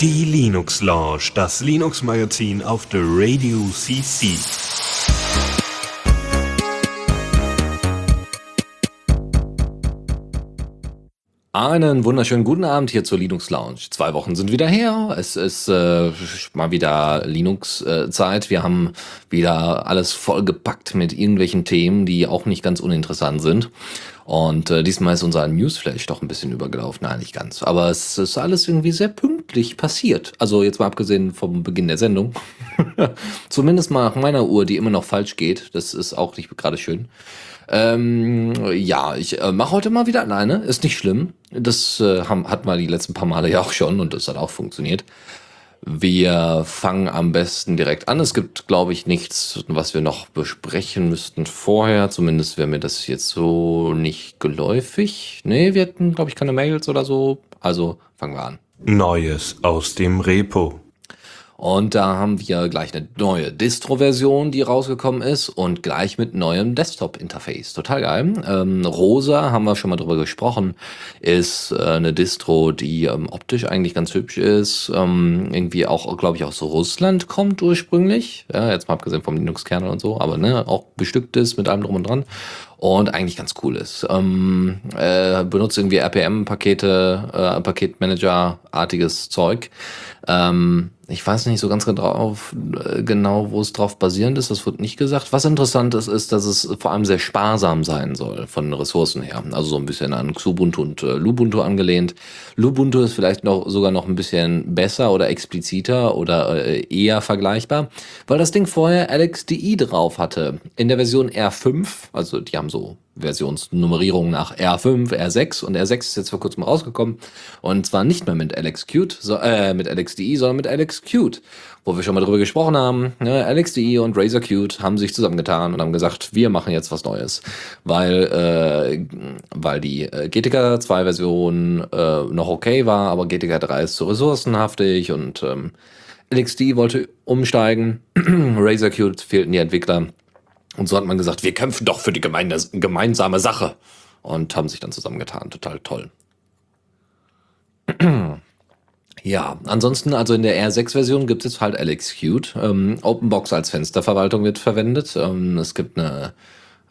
Die Linux Lounge, das Linux Magazin auf der Radio CC. Einen wunderschönen guten Abend hier zur Linux Lounge. Zwei Wochen sind wieder her. Es ist äh, mal wieder Linux-Zeit. Äh, Wir haben wieder alles vollgepackt mit irgendwelchen Themen, die auch nicht ganz uninteressant sind. Und äh, diesmal ist unser Newsflash doch ein bisschen übergelaufen. Nein, nicht ganz. Aber es ist alles irgendwie sehr pünktlich passiert. Also jetzt mal abgesehen vom Beginn der Sendung. Zumindest mal nach meiner Uhr, die immer noch falsch geht. Das ist auch nicht gerade schön. Ähm, ja, ich äh, mache heute mal wieder alleine. Ist nicht schlimm. Das äh, haben, hatten wir die letzten paar Male ja auch schon und das hat auch funktioniert. Wir fangen am besten direkt an. Es gibt, glaube ich, nichts, was wir noch besprechen müssten vorher. Zumindest wäre mir das jetzt so nicht geläufig. Nee, wir hatten, glaube ich, keine Mails oder so. Also fangen wir an. Neues aus dem Repo. Und da haben wir gleich eine neue Distro-Version, die rausgekommen ist und gleich mit neuem Desktop-Interface. Total geil. Ähm, Rosa, haben wir schon mal drüber gesprochen, ist äh, eine Distro, die ähm, optisch eigentlich ganz hübsch ist. Ähm, irgendwie auch, glaube ich, aus Russland kommt ursprünglich. Ja, jetzt mal abgesehen vom Linux-Kernel und so, aber ne, auch bestückt ist mit allem drum und dran und eigentlich ganz cool ist. Ähm, äh, benutzt irgendwie RPM-Pakete, äh, Paketmanager-artiges Zeug. Ähm, ich weiß nicht so ganz genau, äh, genau, wo es drauf basierend ist. Das wird nicht gesagt. Was interessant ist, ist, dass es vor allem sehr sparsam sein soll von Ressourcen her. Also so ein bisschen an Xubuntu und äh, Lubuntu angelehnt. Lubuntu ist vielleicht noch sogar noch ein bisschen besser oder expliziter oder äh, eher vergleichbar, weil das Ding vorher LXDI drauf hatte. In der Version R5, also die haben so Versionsnummerierung nach R5, R6 und R6 ist jetzt vor kurzem rausgekommen und zwar nicht mehr mit LXQt, so, äh, mit LXDE, sondern mit LXQt, wo wir schon mal drüber gesprochen haben. Ne? LXDE und Razer Qt haben sich zusammengetan und haben gesagt, wir machen jetzt was Neues, weil äh, weil die äh, GTK 2 Version äh, noch okay war, aber GTK 3 ist zu ressourcenhaftig und ähm, LXDE wollte umsteigen, Razer Qt fehlten die Entwickler und so hat man gesagt, wir kämpfen doch für die gemeine, gemeinsame Sache. Und haben sich dann zusammengetan. Total toll. Ja, ansonsten, also in der R6-Version gibt es halt LXQt. Ähm, OpenBox als Fensterverwaltung wird verwendet. Ähm, es gibt eine,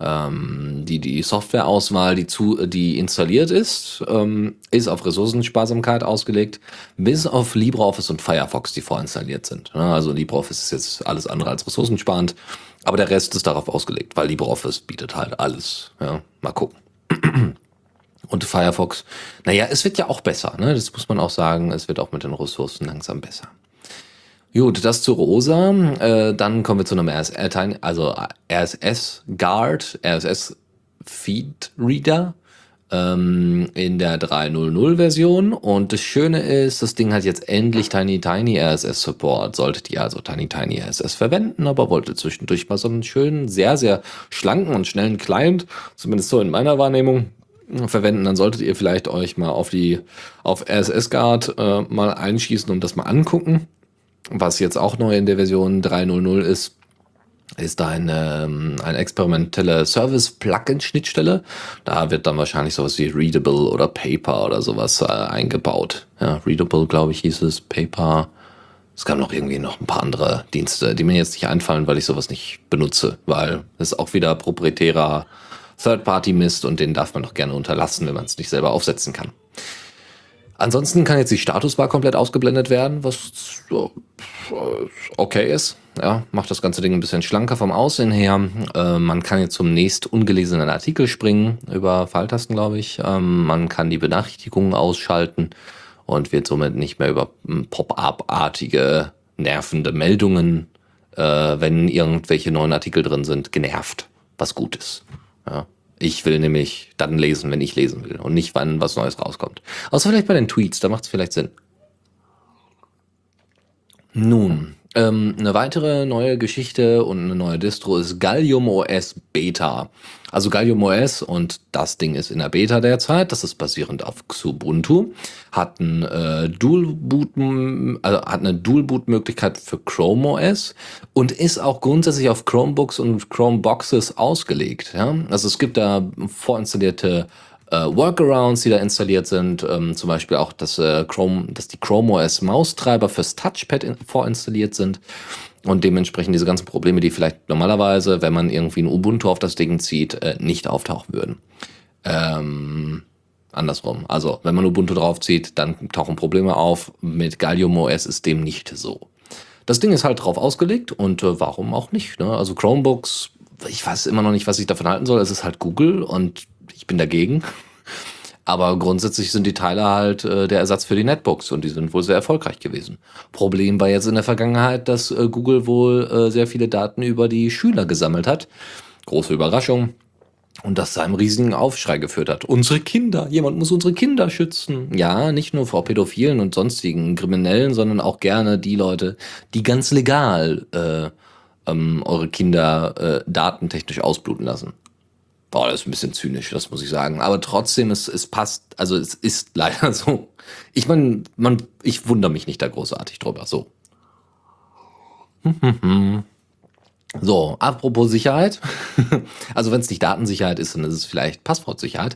ähm, die, die Softwareauswahl, die, zu, die installiert ist, ähm, ist auf Ressourcensparsamkeit ausgelegt, bis auf LibreOffice und Firefox, die vorinstalliert sind. Also LibreOffice ist jetzt alles andere als ressourcensparend. Aber der Rest ist darauf ausgelegt, weil LibreOffice bietet halt alles. Ja, mal gucken. Und Firefox, naja, es wird ja auch besser, ne? Das muss man auch sagen. Es wird auch mit den Ressourcen langsam besser. Gut, das zu Rosa. Äh, dann kommen wir zu einem RSS, also RSS Guard, RSS Feed Reader ähm, in der 3.0.0 Version. Und das Schöne ist, das Ding hat jetzt endlich Tiny Tiny RSS Support. Solltet ihr also Tiny Tiny RSS verwenden, aber wolltet zwischendurch mal so einen schönen, sehr, sehr schlanken und schnellen Client, zumindest so in meiner Wahrnehmung, verwenden, dann solltet ihr vielleicht euch mal auf die auf RSS Guard äh, mal einschießen und das mal angucken. Was jetzt auch neu in der Version 3.0.0 ist, ist ein, ähm, eine experimentelle Service-Plugin-Schnittstelle. Da wird dann wahrscheinlich sowas wie Readable oder Paper oder sowas äh, eingebaut. Ja, Readable, glaube ich, hieß es, Paper. Es gab noch irgendwie noch ein paar andere Dienste, die mir jetzt nicht einfallen, weil ich sowas nicht benutze, weil es auch wieder proprietärer Third-Party-Mist und den darf man doch gerne unterlassen, wenn man es nicht selber aufsetzen kann. Ansonsten kann jetzt die Statusbar komplett ausgeblendet werden, was okay ist. Ja, macht das ganze Ding ein bisschen schlanker vom Aussehen her. Äh, man kann jetzt zum nächst ungelesenen Artikel springen, über Pfeiltasten, glaube ich. Ähm, man kann die Benachrichtigungen ausschalten und wird somit nicht mehr über hm, Pop-up-artige, nervende Meldungen, äh, wenn irgendwelche neuen Artikel drin sind, genervt, was gut ist. Ja. Ich will nämlich dann lesen, wenn ich lesen will und nicht, wann was Neues rauskommt. Außer vielleicht bei den Tweets, da macht es vielleicht Sinn. Nun, ähm, eine weitere neue Geschichte und eine neue Distro ist Gallium OS Beta. Also Gallium OS und das Ding ist in der Beta derzeit. Das ist basierend auf Xubuntu. Hat, ein, äh, Dual Boot, also hat eine Dual Boot Möglichkeit für Chrome OS und ist auch grundsätzlich auf Chromebooks und Chromeboxes ausgelegt. Ja? Also es gibt da vorinstallierte äh, Workarounds, die da installiert sind, ähm, zum Beispiel auch, dass, äh, Chrome, dass die Chrome OS Maustreiber fürs Touchpad in, vorinstalliert sind und dementsprechend diese ganzen Probleme, die vielleicht normalerweise, wenn man irgendwie ein Ubuntu auf das Ding zieht, äh, nicht auftauchen würden. Ähm, andersrum. Also, wenn man Ubuntu draufzieht, dann tauchen Probleme auf. Mit Gallium OS ist dem nicht so. Das Ding ist halt drauf ausgelegt und äh, warum auch nicht? Ne? Also Chromebooks, ich weiß immer noch nicht, was ich davon halten soll. Es ist halt Google und ich bin dagegen. Aber grundsätzlich sind die Teile halt äh, der Ersatz für die Netbooks und die sind wohl sehr erfolgreich gewesen. Problem war jetzt in der Vergangenheit, dass äh, Google wohl äh, sehr viele Daten über die Schüler gesammelt hat. Große Überraschung. Und das zu einem riesigen Aufschrei geführt hat. Unsere Kinder, jemand muss unsere Kinder schützen. Ja, nicht nur vor Pädophilen und sonstigen Kriminellen, sondern auch gerne die Leute, die ganz legal äh, ähm, eure Kinder äh, datentechnisch ausbluten lassen. Boah, das ist ein bisschen zynisch, das muss ich sagen. Aber trotzdem, es, es passt, also es ist leider so. Ich meine, man, ich wundere mich nicht da großartig drüber. So. So, apropos Sicherheit. also wenn es nicht Datensicherheit ist, dann ist es vielleicht Passwortsicherheit.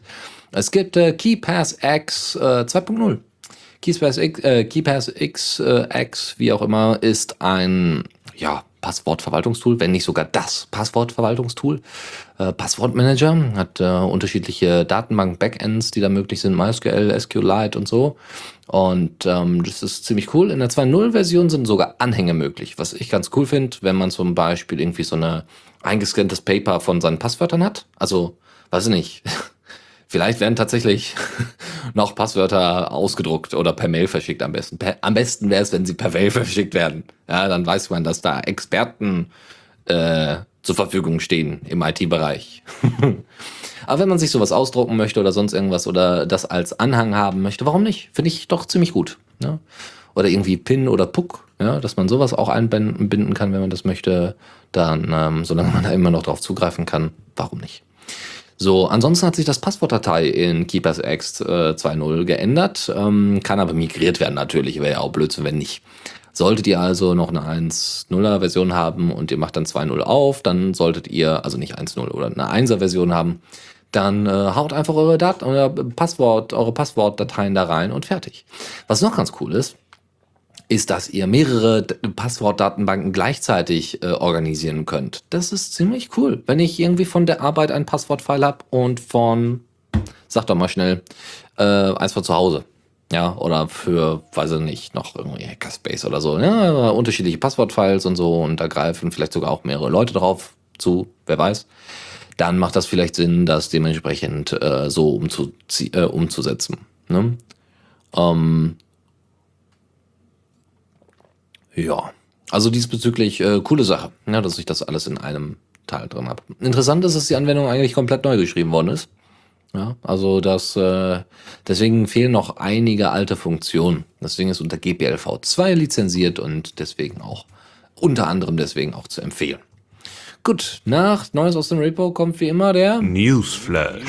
Es gibt äh, KeyPass X äh, 2.0. KeyPass X, äh, KeyPass X, äh, X, wie auch immer, ist ein ja, Passwortverwaltungstool, wenn nicht sogar das Passwortverwaltungstool. Äh, Passwortmanager hat äh, unterschiedliche Datenbank-Backends, die da möglich sind, MySQL, SQLite und so. Und ähm, das ist ziemlich cool. In der 2.0-Version sind sogar Anhänge möglich, was ich ganz cool finde, wenn man zum Beispiel irgendwie so eine eingescanntes Paper von seinen Passwörtern hat. Also, weiß ich nicht. Vielleicht werden tatsächlich noch Passwörter ausgedruckt oder per Mail verschickt am besten. Per, am besten wäre es, wenn sie per Mail verschickt werden. Ja, dann weiß man, dass da Experten äh, zur Verfügung stehen im IT-Bereich. Aber wenn man sich sowas ausdrucken möchte oder sonst irgendwas oder das als Anhang haben möchte, warum nicht? Finde ich doch ziemlich gut. Ja? Oder irgendwie Pin oder Puck, ja, dass man sowas auch einbinden kann, wenn man das möchte, dann, ähm, solange man da immer noch drauf zugreifen kann, warum nicht? So, ansonsten hat sich das Passwortdatei in KeepersX äh, 2.0 geändert, ähm, kann aber migriert werden natürlich, wäre ja auch Blödsinn, wenn nicht. Solltet ihr also noch eine 1.0er Version haben und ihr macht dann 2.0 auf, dann solltet ihr, also nicht 1.0 oder eine 1er Version haben, dann äh, haut einfach eure Daten, euer Passwort, eure Passwortdateien da rein und fertig. Was noch ganz cool ist, ist, dass ihr mehrere Passwortdatenbanken gleichzeitig äh, organisieren könnt. Das ist ziemlich cool. Wenn ich irgendwie von der Arbeit ein Passwortfile habe und von, sag doch mal schnell, äh, eins von zu Hause. Ja, oder für, weiß ich nicht, noch irgendwie Hackerspace oder so. Ja, unterschiedliche Passwortfiles und so und da greifen vielleicht sogar auch mehrere Leute drauf zu, wer weiß. Dann macht das vielleicht Sinn, das dementsprechend äh, so umzu äh, umzusetzen. Ne? Ähm, ja, also diesbezüglich äh, coole Sache, ja, dass ich das alles in einem Teil drin habe. Interessant ist, dass die Anwendung eigentlich komplett neu geschrieben worden ist. Ja, also das, äh, deswegen fehlen noch einige alte Funktionen. Deswegen ist unter GPLv 2 lizenziert und deswegen auch, unter anderem deswegen auch zu empfehlen. Gut, nach Neues aus dem Repo kommt wie immer der Newsflash.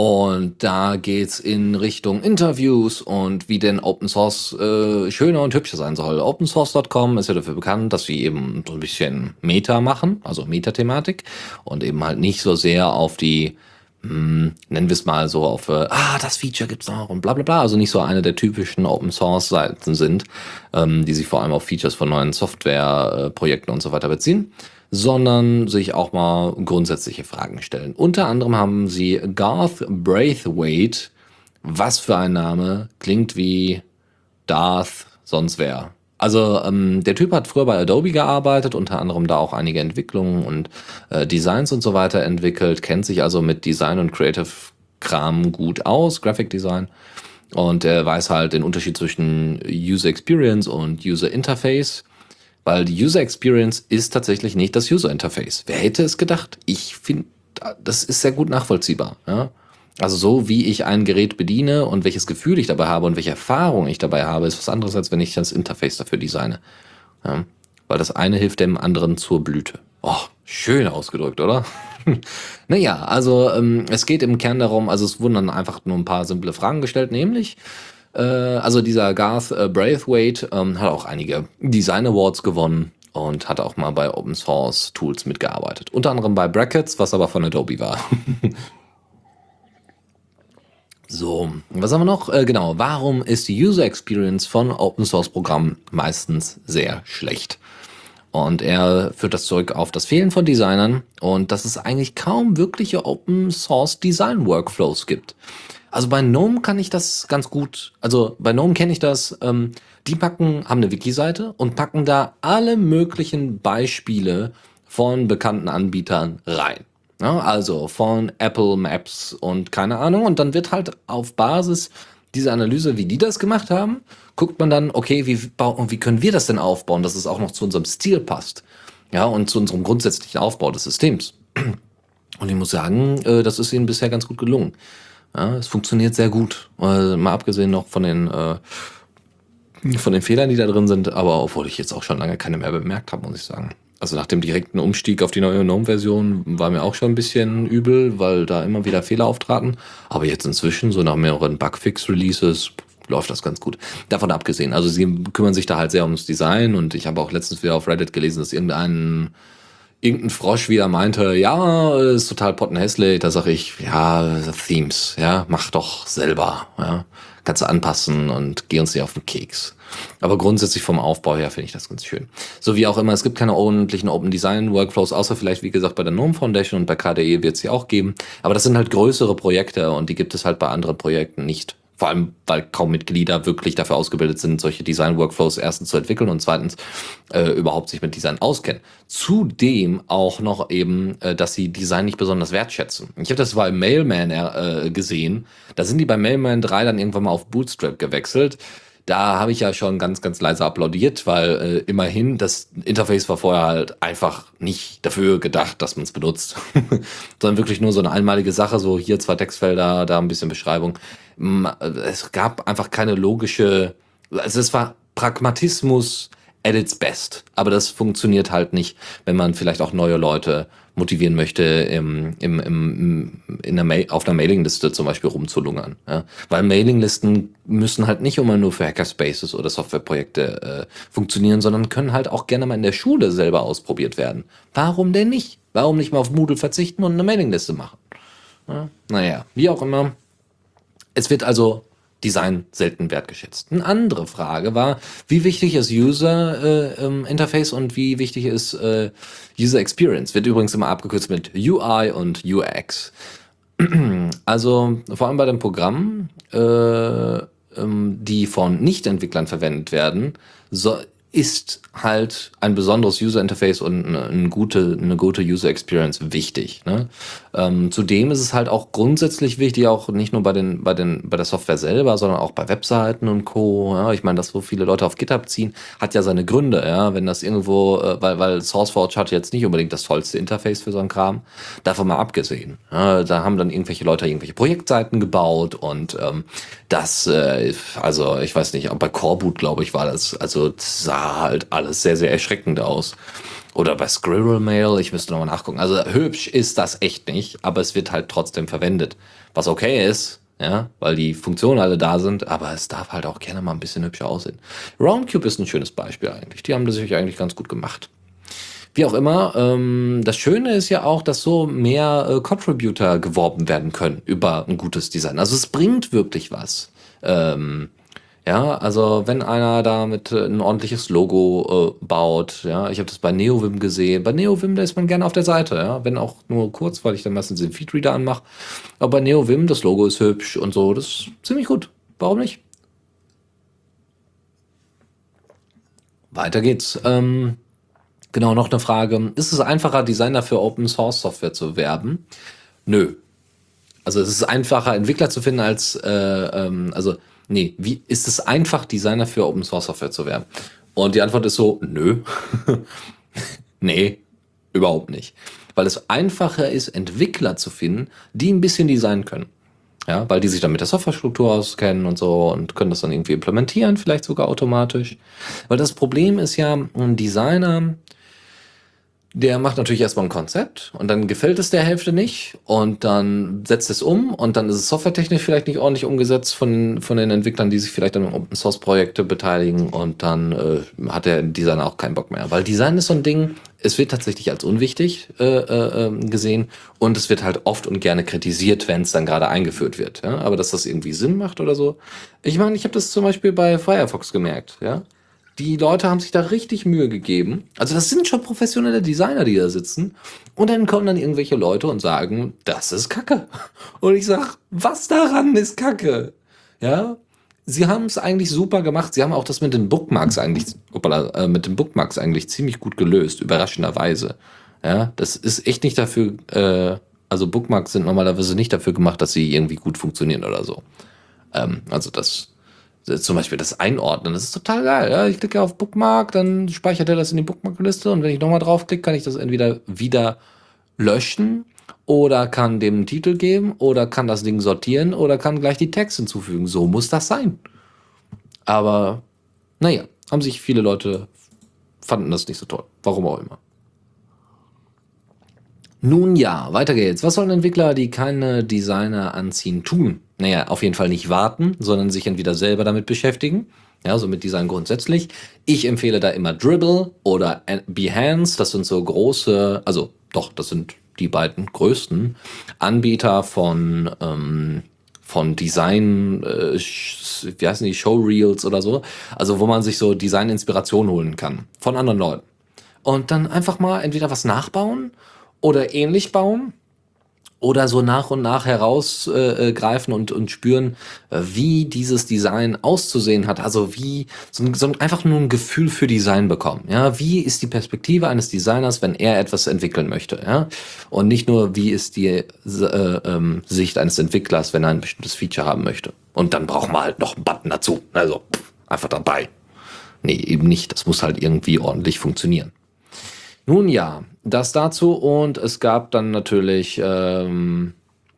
Und da geht's in Richtung Interviews und wie denn Open Source äh, schöner und hübscher sein soll. OpenSource.com ist ja dafür bekannt, dass sie eben so ein bisschen Meta machen, also Meta-Thematik. Und eben halt nicht so sehr auf die, hm, nennen wir es mal so auf, äh, ah, das Feature gibt's noch und bla bla bla, also nicht so eine der typischen Open Source Seiten sind, ähm, die sich vor allem auf Features von neuen Softwareprojekten äh, und so weiter beziehen sondern sich auch mal grundsätzliche Fragen stellen. Unter anderem haben sie Garth Braithwaite, was für ein Name, klingt wie Darth, sonst wer. Also ähm, der Typ hat früher bei Adobe gearbeitet, unter anderem da auch einige Entwicklungen und äh, Designs und so weiter entwickelt, kennt sich also mit Design und Creative Kram gut aus, Graphic Design. Und er weiß halt den Unterschied zwischen User Experience und User Interface weil die User Experience ist tatsächlich nicht das User Interface. Wer hätte es gedacht? Ich finde, das ist sehr gut nachvollziehbar. Ja? Also so wie ich ein Gerät bediene und welches Gefühl ich dabei habe und welche Erfahrung ich dabei habe, ist was anderes, als wenn ich das Interface dafür designe. Ja? Weil das eine hilft dem anderen zur Blüte. Oh, schön ausgedrückt, oder? naja, also ähm, es geht im Kern darum, also es wurden dann einfach nur ein paar simple Fragen gestellt, nämlich, äh, also dieser Garth äh, Braithwaite ähm, hat auch einige Design Awards gewonnen und hat auch mal bei Open Source Tools mitgearbeitet. Unter anderem bei Brackets, was aber von Adobe war. so, was haben wir noch? Äh, genau, warum ist die User Experience von Open Source Programmen meistens sehr schlecht? Und er führt das zurück auf das Fehlen von Designern und dass es eigentlich kaum wirkliche Open Source Design Workflows gibt. Also bei GNOME kann ich das ganz gut, also bei GNOME kenne ich das, ähm, die packen, haben eine Wiki-Seite und packen da alle möglichen Beispiele von bekannten Anbietern rein. Ja, also von Apple Maps und keine Ahnung. Und dann wird halt auf Basis dieser Analyse, wie die das gemacht haben, guckt man dann, okay, wie, wie können wir das denn aufbauen, dass es auch noch zu unserem Stil passt. Ja, und zu unserem grundsätzlichen Aufbau des Systems. Und ich muss sagen, äh, das ist ihnen bisher ganz gut gelungen. Ja, es funktioniert sehr gut. Äh, mal abgesehen noch von den, äh, von den Fehlern, die da drin sind, aber obwohl ich jetzt auch schon lange keine mehr bemerkt habe, muss ich sagen. Also nach dem direkten Umstieg auf die neue GNOME-Version war mir auch schon ein bisschen übel, weil da immer wieder Fehler auftraten. Aber jetzt inzwischen, so nach mehreren Bugfix-Releases, läuft das ganz gut. Davon abgesehen, also sie kümmern sich da halt sehr ums Design und ich habe auch letztens wieder auf Reddit gelesen, dass irgendein irgendein Frosch wieder meinte, ja, ist total pottenhässlich, da sage ich, ja, Themes, ja, mach doch selber, ja, kannst du anpassen und geh uns nicht auf den Keks. Aber grundsätzlich vom Aufbau her finde ich das ganz schön. So wie auch immer, es gibt keine ordentlichen Open Design Workflows, außer vielleicht, wie gesagt, bei der GNOME Foundation und bei KDE wird es sie auch geben. Aber das sind halt größere Projekte und die gibt es halt bei anderen Projekten nicht. Vor allem, weil kaum Mitglieder wirklich dafür ausgebildet sind, solche Design-Workflows erstens zu entwickeln und zweitens äh, überhaupt sich mit Design auskennen. Zudem auch noch eben, äh, dass sie Design nicht besonders wertschätzen. Ich habe das bei Mailman äh, gesehen. Da sind die bei Mailman 3 dann irgendwann mal auf Bootstrap gewechselt. Da habe ich ja schon ganz, ganz leise applaudiert, weil äh, immerhin das Interface war vorher halt einfach nicht dafür gedacht, dass man es benutzt, sondern wirklich nur so eine einmalige Sache, so hier zwei Textfelder, da ein bisschen Beschreibung. Es gab einfach keine logische, also es war Pragmatismus at its best. Aber das funktioniert halt nicht, wenn man vielleicht auch neue Leute motivieren möchte, im, im, im, in der auf einer Mailingliste zum Beispiel rumzulungern. Ja? Weil Mailinglisten müssen halt nicht immer nur für Hackerspaces oder Softwareprojekte äh, funktionieren, sondern können halt auch gerne mal in der Schule selber ausprobiert werden. Warum denn nicht? Warum nicht mal auf Moodle verzichten und eine Mailingliste machen? Ja? Naja, wie auch immer. Es wird also Design selten wertgeschätzt. Eine andere Frage war, wie wichtig ist User äh, ähm, Interface und wie wichtig ist äh, User Experience? Wird übrigens immer abgekürzt mit UI und UX. Also vor allem bei den Programmen, äh, ähm, die von Nicht-Entwicklern verwendet werden, so, ist halt ein besonderes User Interface und eine, eine gute, eine gute User Experience wichtig. Ne? Ähm, zudem ist es halt auch grundsätzlich wichtig, auch nicht nur bei den, bei den, bei der Software selber, sondern auch bei Webseiten und Co. Ja? Ich meine, dass so viele Leute auf GitHub ziehen, hat ja seine Gründe, ja, wenn das irgendwo, äh, weil, weil SourceForge hat jetzt nicht unbedingt das tollste Interface für so einen Kram, davon mal abgesehen. Ja? Da haben dann irgendwelche Leute irgendwelche Projektseiten gebaut und ähm, das, äh, also ich weiß nicht, bei Coreboot, glaube ich, war das, also sah halt alles sehr, sehr erschreckend aus. Oder bei Squirrel Mail, ich müsste nochmal nachgucken. Also hübsch ist das echt nicht, aber es wird halt trotzdem verwendet. Was okay ist, ja, weil die Funktionen alle da sind, aber es darf halt auch gerne mal ein bisschen hübscher aussehen. Roundcube ist ein schönes Beispiel eigentlich. Die haben das sich eigentlich ganz gut gemacht. Wie auch immer, ähm, das Schöne ist ja auch, dass so mehr äh, Contributor geworben werden können über ein gutes Design. Also es bringt wirklich was. Ähm, ja, also wenn einer da mit äh, ein ordentliches Logo äh, baut, ja, ich habe das bei NeoVim gesehen. Bei NeoVim, da ist man gerne auf der Seite, ja, wenn auch nur kurz, weil ich dann meistens den Feedreader anmache. Aber bei NeoVim, das Logo ist hübsch und so, das ist ziemlich gut. Warum nicht? Weiter geht's. Ähm, genau, noch eine Frage. Ist es einfacher, Designer für Open Source Software zu werben? Nö. Also es ist einfacher, Entwickler zu finden als, äh, ähm, also nee, wie ist es einfach, Designer für Open Source Software zu werden? Und die Antwort ist so, nö. nee, überhaupt nicht. Weil es einfacher ist, Entwickler zu finden, die ein bisschen designen können. Ja, weil die sich dann mit der Softwarestruktur auskennen und so und können das dann irgendwie implementieren, vielleicht sogar automatisch. Weil das Problem ist ja, ein Designer der macht natürlich erstmal ein Konzept und dann gefällt es der Hälfte nicht und dann setzt es um und dann ist es softwaretechnisch vielleicht nicht ordentlich umgesetzt von, von den Entwicklern, die sich vielleicht an Open Source Projekte beteiligen und dann äh, hat der Designer auch keinen Bock mehr. Weil Design ist so ein Ding, es wird tatsächlich als unwichtig äh, äh, ähm, gesehen und es wird halt oft und gerne kritisiert, wenn es dann gerade eingeführt wird. Ja? Aber dass das irgendwie Sinn macht oder so. Ich meine, ich habe das zum Beispiel bei Firefox gemerkt, ja. Die Leute haben sich da richtig Mühe gegeben. Also das sind schon professionelle Designer, die da sitzen. Und dann kommen dann irgendwelche Leute und sagen, das ist Kacke. Und ich sag, was daran ist Kacke? Ja, sie haben es eigentlich super gemacht. Sie haben auch das mit den Bookmarks eigentlich, opala, äh, mit den Bookmarks eigentlich ziemlich gut gelöst, überraschenderweise. Ja, das ist echt nicht dafür, äh, also Bookmarks sind normalerweise nicht dafür gemacht, dass sie irgendwie gut funktionieren oder so. Ähm, also das zum Beispiel das Einordnen, das ist total geil. Ja? Ich klicke auf Bookmark, dann speichert er das in die Bookmarkliste und wenn ich nochmal draufklicke, kann ich das entweder wieder löschen oder kann dem einen Titel geben oder kann das Ding sortieren oder kann gleich die Text hinzufügen. So muss das sein. Aber naja, haben sich viele Leute fanden das nicht so toll. Warum auch immer. Nun ja, weiter geht's. Was sollen Entwickler, die keine Designer anziehen, tun? Naja, auf jeden Fall nicht warten, sondern sich entweder selber damit beschäftigen. Ja, so mit Design grundsätzlich. Ich empfehle da immer Dribble oder Behance. Das sind so große, also doch, das sind die beiden größten Anbieter von, ähm, von Design, äh, wie heißen die, Showreels oder so. Also wo man sich so Design-Inspiration holen kann von anderen Leuten. Und dann einfach mal entweder was nachbauen oder ähnlich bauen oder so nach und nach herausgreifen äh, und, und spüren, äh, wie dieses Design auszusehen hat. Also wie so, so einfach nur ein Gefühl für Design bekommen. Ja, wie ist die Perspektive eines Designers, wenn er etwas entwickeln möchte? Ja, und nicht nur wie ist die äh, ähm, Sicht eines Entwicklers, wenn er ein bestimmtes Feature haben möchte. Und dann braucht man halt noch einen Button dazu. Also pff, einfach dabei. Nee, eben nicht. Das muss halt irgendwie ordentlich funktionieren. Nun ja, das dazu und es gab dann natürlich ähm,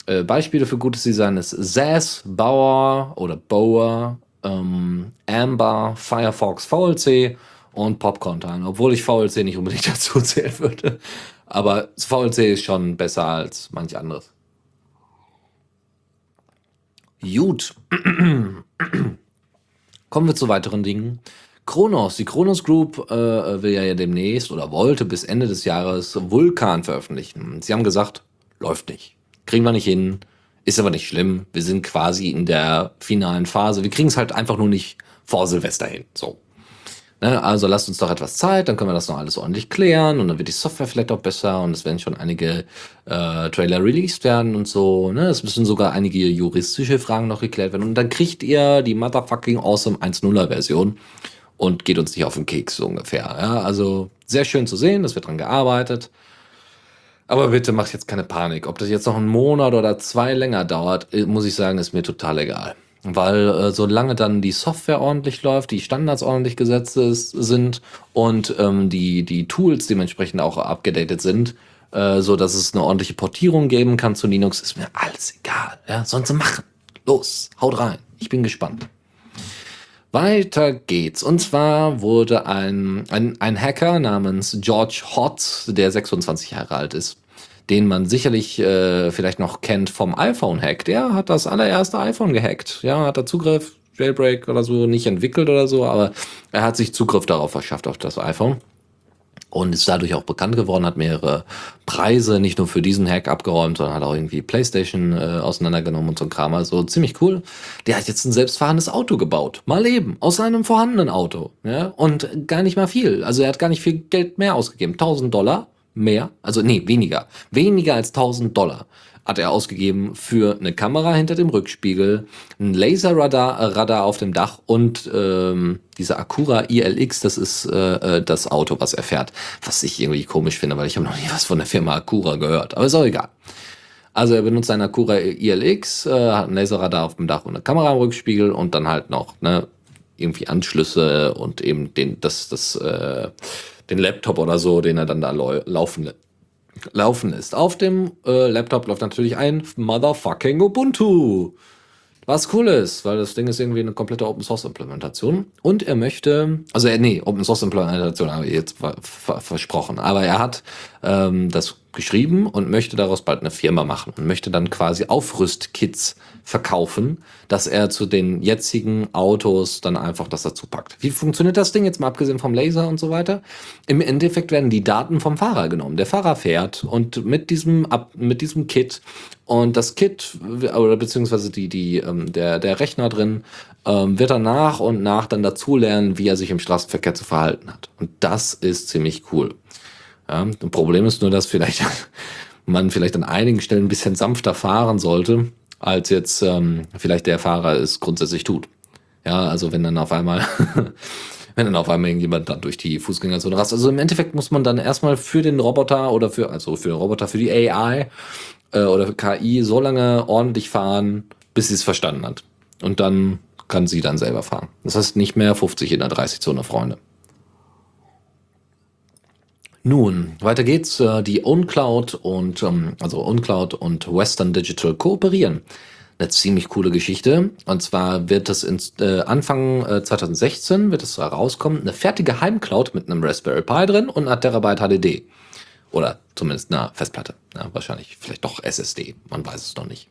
äh, Beispiele für gutes Design ist Zaz, Bauer oder Bower, ähm, Amber, Firefox, VLC und Popcorn Time, obwohl ich VLC nicht unbedingt dazu zählen würde. Aber VLC ist schon besser als manch anderes. Gut. Kommen wir zu weiteren Dingen. Kronos, die Kronos Group äh, will ja demnächst oder wollte bis Ende des Jahres Vulkan veröffentlichen. Sie haben gesagt, läuft nicht. Kriegen wir nicht hin, ist aber nicht schlimm. Wir sind quasi in der finalen Phase. Wir kriegen es halt einfach nur nicht vor Silvester hin. So. Ne, also lasst uns doch etwas Zeit, dann können wir das noch alles ordentlich klären und dann wird die Software vielleicht auch besser und es werden schon einige äh, Trailer released werden und so. Ne? Es müssen sogar einige juristische Fragen noch geklärt werden und dann kriegt ihr die motherfucking awesome 1.0er Version und geht uns nicht auf den Keks so ungefähr. Ja, also sehr schön zu sehen, das wird dran gearbeitet. Aber bitte macht jetzt keine Panik. Ob das jetzt noch einen Monat oder zwei länger dauert, äh, muss ich sagen, ist mir total egal. Weil äh, solange dann die Software ordentlich läuft, die Standards ordentlich gesetzt ist, sind und ähm, die, die Tools dementsprechend auch abgedatet sind, äh, so dass es eine ordentliche Portierung geben kann zu Linux, ist mir alles egal. Ja? Sonst machen. Los, haut rein. Ich bin gespannt. Weiter geht's. Und zwar wurde ein, ein, ein Hacker namens George Hotz, der 26 Jahre alt ist, den man sicherlich äh, vielleicht noch kennt vom iPhone-Hack. Der hat das allererste iPhone gehackt. Ja, hat da Zugriff, Jailbreak oder so, nicht entwickelt oder so, aber er hat sich Zugriff darauf verschafft, auf das iPhone und ist dadurch auch bekannt geworden, hat mehrere Preise nicht nur für diesen Hack abgeräumt, sondern hat auch irgendwie PlayStation äh, auseinandergenommen und so ein Kram. Also ziemlich cool. Der hat jetzt ein selbstfahrendes Auto gebaut. Mal eben. Aus seinem vorhandenen Auto. Ja? Und gar nicht mal viel. Also er hat gar nicht viel Geld mehr ausgegeben. 1000 Dollar mehr. Also nee, weniger. Weniger als 1000 Dollar hat er ausgegeben für eine Kamera hinter dem Rückspiegel, ein Laserradar äh, Radar auf dem Dach und ähm, diese Acura ILX, das ist äh, äh, das Auto, was er fährt. Was ich irgendwie komisch finde, weil ich habe noch nie was von der Firma Acura gehört. Aber ist auch egal. Also er benutzt eine Acura ILX, äh, hat ein Laserradar auf dem Dach und eine Kamera im Rückspiegel und dann halt noch ne, irgendwie Anschlüsse und eben den, das, das, äh, den Laptop oder so, den er dann da laufen lässt laufen ist. Auf dem äh, Laptop läuft natürlich ein Motherfucking Ubuntu. Was cool ist, weil das Ding ist irgendwie eine komplette Open Source Implementation. Und er möchte, also nee, Open Source Implementation habe ich jetzt versprochen. Aber er hat ähm, das geschrieben und möchte daraus bald eine Firma machen und möchte dann quasi Aufrüstkits verkaufen, dass er zu den jetzigen Autos dann einfach das dazu packt. Wie funktioniert das Ding jetzt mal abgesehen vom Laser und so weiter? Im Endeffekt werden die Daten vom Fahrer genommen. Der Fahrer fährt und mit diesem mit diesem Kit und das Kit oder beziehungsweise die die ähm, der der Rechner drin ähm, wird er nach und nach dann dazulernen, wie er sich im Straßenverkehr zu verhalten hat. Und das ist ziemlich cool. Ja, das Problem ist nur, dass vielleicht man vielleicht an einigen Stellen ein bisschen sanfter fahren sollte, als jetzt ähm, vielleicht der Fahrer es grundsätzlich tut. Ja, also wenn dann auf einmal, wenn dann auf einmal irgendjemand dann durch die Fußgängerzone rast. Also im Endeffekt muss man dann erstmal für den Roboter oder für, also für den Roboter, für die AI äh, oder KI so lange ordentlich fahren, bis sie es verstanden hat. Und dann kann sie dann selber fahren. Das heißt nicht mehr 50 in der 30-Zone, Freunde. Nun, weiter geht's. Äh, die OwnCloud und ähm, also OwnCloud und Western Digital kooperieren. Eine ziemlich coole Geschichte. Und zwar wird es in, äh, Anfang äh, 2016 wird es herauskommen, eine fertige Heimcloud mit einem Raspberry Pi drin und einer Terabyte HDD. Oder zumindest eine Festplatte. Ja, wahrscheinlich vielleicht doch SSD. Man weiß es noch nicht.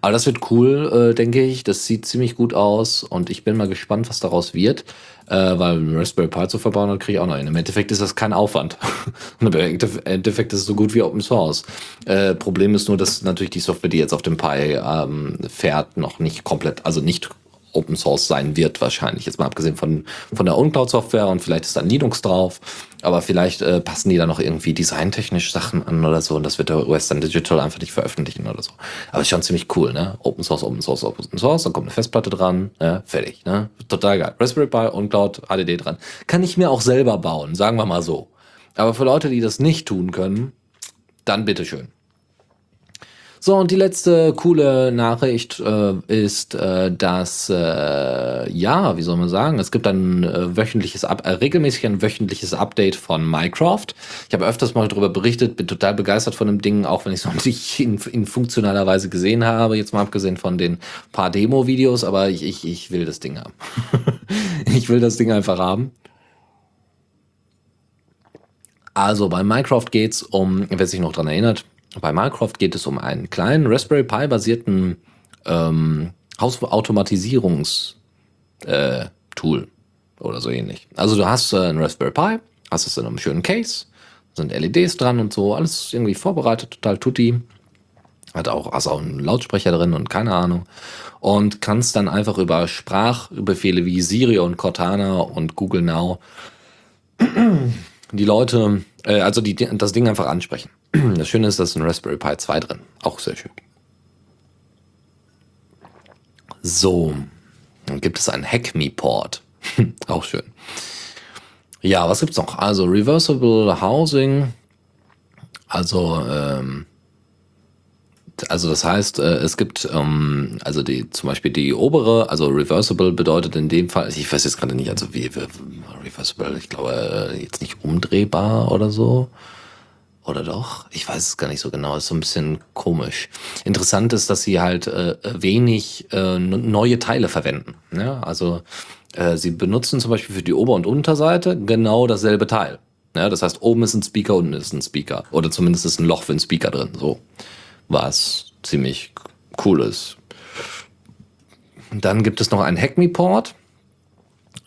Aber das wird cool, äh, denke ich. Das sieht ziemlich gut aus und ich bin mal gespannt, was daraus wird. Äh, weil Raspberry Pi zu verbauen, dann kriege ich auch noch einen. Im Endeffekt ist das kein Aufwand. im Endeffekt ist es so gut wie Open Source. Äh, Problem ist nur, dass natürlich die Software, die jetzt auf dem Pi ähm, fährt, noch nicht komplett, also nicht Open Source sein wird, wahrscheinlich. Jetzt mal abgesehen von, von der OwnCloud-Software und vielleicht ist da Linux drauf. Aber vielleicht äh, passen die da noch irgendwie designtechnisch Sachen an oder so und das wird der Western Digital einfach nicht veröffentlichen oder so. Aber ist schon ziemlich cool, ne? Open Source, Open Source, Open Source, dann kommt eine Festplatte dran, ne? fertig, ne? Total geil. Raspberry Pi, OwnCloud, HDD dran. Kann ich mir auch selber bauen, sagen wir mal so. Aber für Leute, die das nicht tun können, dann bitteschön. So, und die letzte coole Nachricht äh, ist, äh, dass, äh, ja, wie soll man sagen, es gibt ein äh, wöchentliches, Up äh, regelmäßig ein wöchentliches Update von Minecraft. Ich habe öfters mal darüber berichtet, bin total begeistert von dem Ding, auch wenn ich es noch nicht in, in funktionaler Weise gesehen habe, jetzt mal abgesehen von den paar Demo-Videos, aber ich, ich, ich will das Ding haben. ich will das Ding einfach haben. Also bei Minecraft geht's um, wer sich noch dran erinnert, bei Minecraft geht es um einen kleinen Raspberry Pi basierten ähm, Hausautomatisierungs äh, oder so ähnlich. Also du hast äh, ein Raspberry Pi, hast es in einem schönen Case, sind LEDs dran und so, alles irgendwie vorbereitet, total tutti. Hat auch, also auch einen Lautsprecher drin und keine Ahnung. Und kannst dann einfach über Sprachbefehle wie Siri und Cortana und Google Now die Leute, äh, also die, das Ding einfach ansprechen. Das Schöne ist, da ist ein Raspberry Pi 2 drin. Auch sehr schön. So, dann gibt es einen Hack-Me-Port. auch schön. Ja, was gibt's noch? Also Reversible Housing. Also, ähm, also das heißt, äh, es gibt ähm, also die zum Beispiel die obere, also reversible bedeutet in dem Fall, ich weiß jetzt gerade nicht, also wie, wie reversible, ich glaube äh, jetzt nicht umdrehbar oder so. Oder doch? Ich weiß es gar nicht so genau. Ist so ein bisschen komisch. Interessant ist, dass sie halt äh, wenig äh, neue Teile verwenden. Ja? Also äh, sie benutzen zum Beispiel für die Ober- und Unterseite genau dasselbe Teil. Ja? Das heißt, oben ist ein Speaker, unten ist ein Speaker. Oder zumindest ist ein Loch für einen Speaker drin. So. Was ziemlich cool ist. Dann gibt es noch einen Hack Me Port.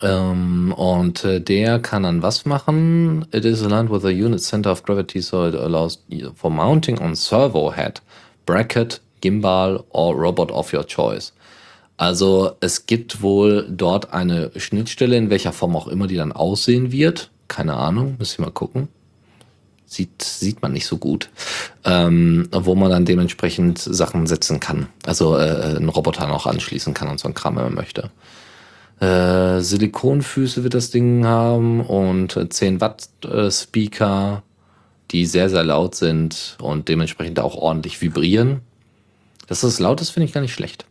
Ähm, und äh, der kann dann was machen? It is aligned with a unit center of gravity, so it allows for mounting on servo head, bracket, gimbal or robot of your choice. Also es gibt wohl dort eine Schnittstelle, in welcher Form auch immer die dann aussehen wird. Keine Ahnung, müssen wir mal gucken. Sieht, sieht man nicht so gut. Ähm, wo man dann dementsprechend Sachen setzen kann. Also äh, einen Roboter noch anschließen kann und so ein Kram, wenn man möchte. Äh, Silikonfüße wird das Ding haben und 10 Watt äh, Speaker, die sehr, sehr laut sind und dementsprechend auch ordentlich vibrieren. Dass das laut ist, finde ich gar nicht schlecht.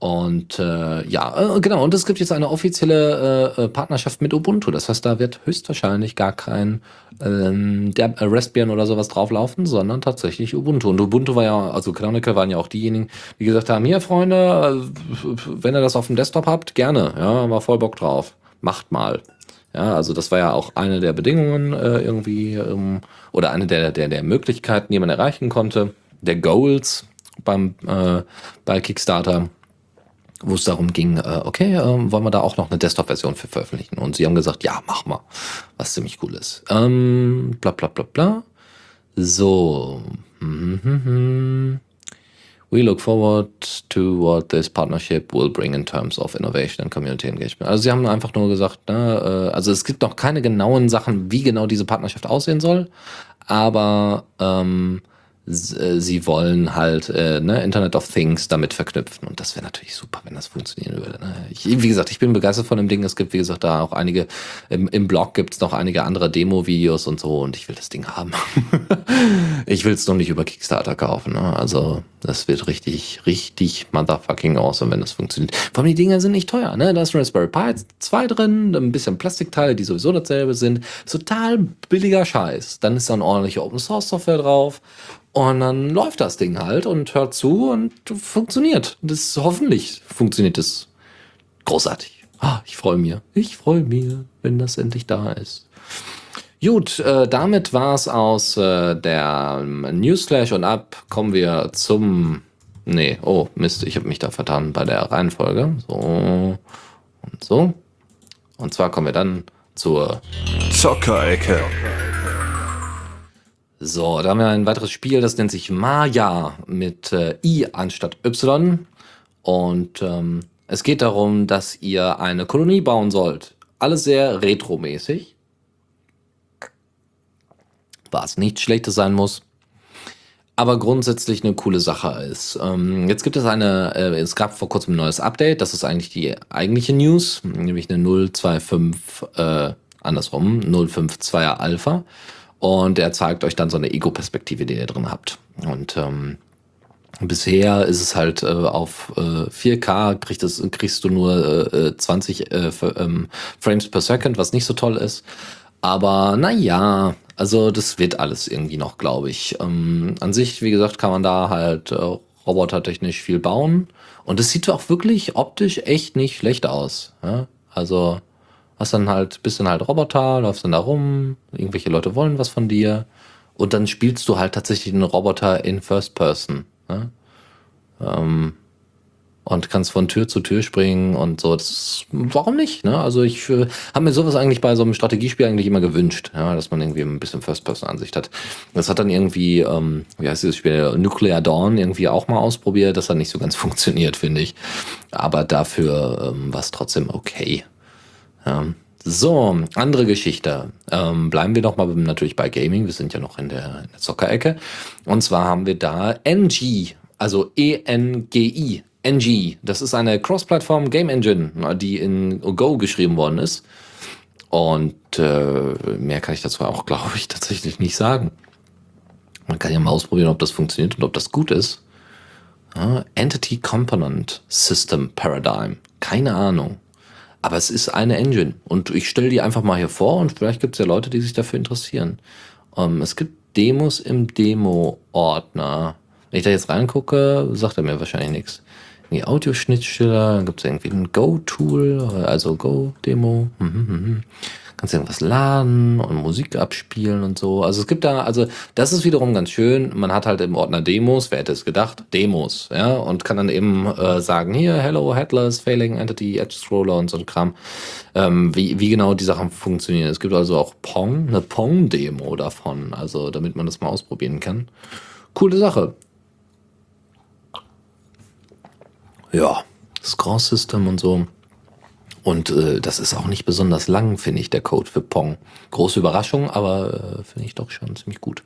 Und äh, ja, äh, genau, und es gibt jetzt eine offizielle äh, äh, Partnerschaft mit Ubuntu. Das heißt, da wird höchstwahrscheinlich gar kein ähm, der äh, Raspbian oder sowas drauflaufen, sondern tatsächlich Ubuntu. Und Ubuntu war ja, also Canonical waren ja auch diejenigen, die gesagt haben, hier Freunde, äh, wenn ihr das auf dem Desktop habt, gerne, ja, war voll Bock drauf. Macht mal. Ja, also das war ja auch eine der Bedingungen äh, irgendwie ähm, oder eine der, der, der Möglichkeiten, die man erreichen konnte, der Goals beim äh, bei Kickstarter wo es darum ging, äh, okay, äh, wollen wir da auch noch eine Desktop-Version für veröffentlichen? Und sie haben gesagt, ja, mach mal, was ziemlich cool ist. Ähm, bla bla bla bla. So. We look forward to what this partnership will bring in terms of innovation and community engagement. Also sie haben einfach nur gesagt, ne, äh, also es gibt noch keine genauen Sachen, wie genau diese Partnerschaft aussehen soll, aber ähm, äh, sie wollen halt äh, ne, Internet of Things damit verknüpfen. Und das wäre natürlich super, wenn das funktionieren würde. Ne? Ich, wie gesagt, ich bin begeistert von dem Ding. Es gibt, wie gesagt, da auch einige, im, im Blog gibt es noch einige andere Demo-Videos und so und ich will das Ding haben. ich will es noch nicht über Kickstarter kaufen. Ne? Also das wird richtig, richtig motherfucking awesome, wenn das funktioniert. Vor allem die Dinger sind nicht teuer. Ne? Da ist Raspberry Pi 2 drin, ein bisschen Plastikteile, die sowieso dasselbe sind. Total billiger Scheiß. Dann ist da eine ordentliche Open-Source-Software drauf und dann läuft das Ding halt und hört zu und funktioniert. Das hoffentlich funktioniert es großartig. Ah, ich freue mich. Ich freue mich, wenn das endlich da ist. Gut, äh, damit es aus äh, der Newsflash und ab kommen wir zum. Nee, oh Mist, ich habe mich da vertan bei der Reihenfolge. So und so. Und zwar kommen wir dann zur Zockerecke. So, da haben wir ein weiteres Spiel, das nennt sich Maya mit äh, I anstatt Y. Und ähm, es geht darum, dass ihr eine Kolonie bauen sollt. Alles sehr retromäßig. Was nichts Schlechtes sein muss. Aber grundsätzlich eine coole Sache ist. Ähm, jetzt gibt es eine, äh, es gab vor kurzem ein neues Update. Das ist eigentlich die eigentliche News, nämlich eine 025, äh, andersrum, 052er Alpha. Und er zeigt euch dann so eine Ego-Perspektive, die ihr drin habt. Und ähm, bisher ist es halt äh, auf äh, 4K kriegst, das, kriegst du nur äh, 20 äh, ähm, Frames per Second, was nicht so toll ist. Aber naja, also das wird alles irgendwie noch, glaube ich. Ähm, an sich, wie gesagt, kann man da halt äh, robotertechnisch viel bauen. Und es sieht auch wirklich optisch echt nicht schlecht aus. Ja? Also Hast dann halt, bist dann halt Roboter, läufst dann da rum, irgendwelche Leute wollen was von dir. Und dann spielst du halt tatsächlich einen Roboter in First Person. Ne? Ähm, und kannst von Tür zu Tür springen und so. Das, warum nicht? Ne? Also ich äh, habe mir sowas eigentlich bei so einem Strategiespiel eigentlich immer gewünscht, ja, dass man irgendwie ein bisschen First-Person-Ansicht hat. Das hat dann irgendwie, ähm, wie heißt dieses Spiel, Nuclear Dawn irgendwie auch mal ausprobiert. Das hat nicht so ganz funktioniert, finde ich. Aber dafür ähm, war es trotzdem okay. Ja. So, andere Geschichte. Ähm, bleiben wir doch mal natürlich bei Gaming. Wir sind ja noch in der, in der Zockerecke. Und zwar haben wir da NG, also E-N-G-I. NG, das ist eine Cross-Plattform Game Engine, die in Go geschrieben worden ist. Und äh, mehr kann ich dazu auch, glaube ich, tatsächlich nicht sagen. Man kann ja mal ausprobieren, ob das funktioniert und ob das gut ist. Ja, Entity Component System Paradigm. Keine Ahnung. Aber es ist eine Engine und ich stelle die einfach mal hier vor und vielleicht gibt es ja Leute, die sich dafür interessieren. Ähm, es gibt Demos im Demo-Ordner. Wenn ich da jetzt reingucke, sagt er mir wahrscheinlich nichts. Die Audioschnittstelle, dann gibt es irgendwie ein Go-Tool, also Go-Demo. Mhm, mhm, mhm kannst irgendwas laden und Musik abspielen und so. Also es gibt da, also das ist wiederum ganz schön. Man hat halt im Ordner Demos, wer hätte es gedacht? Demos, ja, und kann dann eben äh, sagen, hier, Hello, Headless, Failing Entity, Edge Scroller und so ein Kram. Ähm, wie, wie genau die Sachen funktionieren. Es gibt also auch Pong, eine Pong-Demo davon, also damit man das mal ausprobieren kann. Coole Sache. Ja, Score System und so. Und äh, das ist auch nicht besonders lang, finde ich, der Code für Pong. Große Überraschung, aber äh, finde ich doch schon ziemlich gut.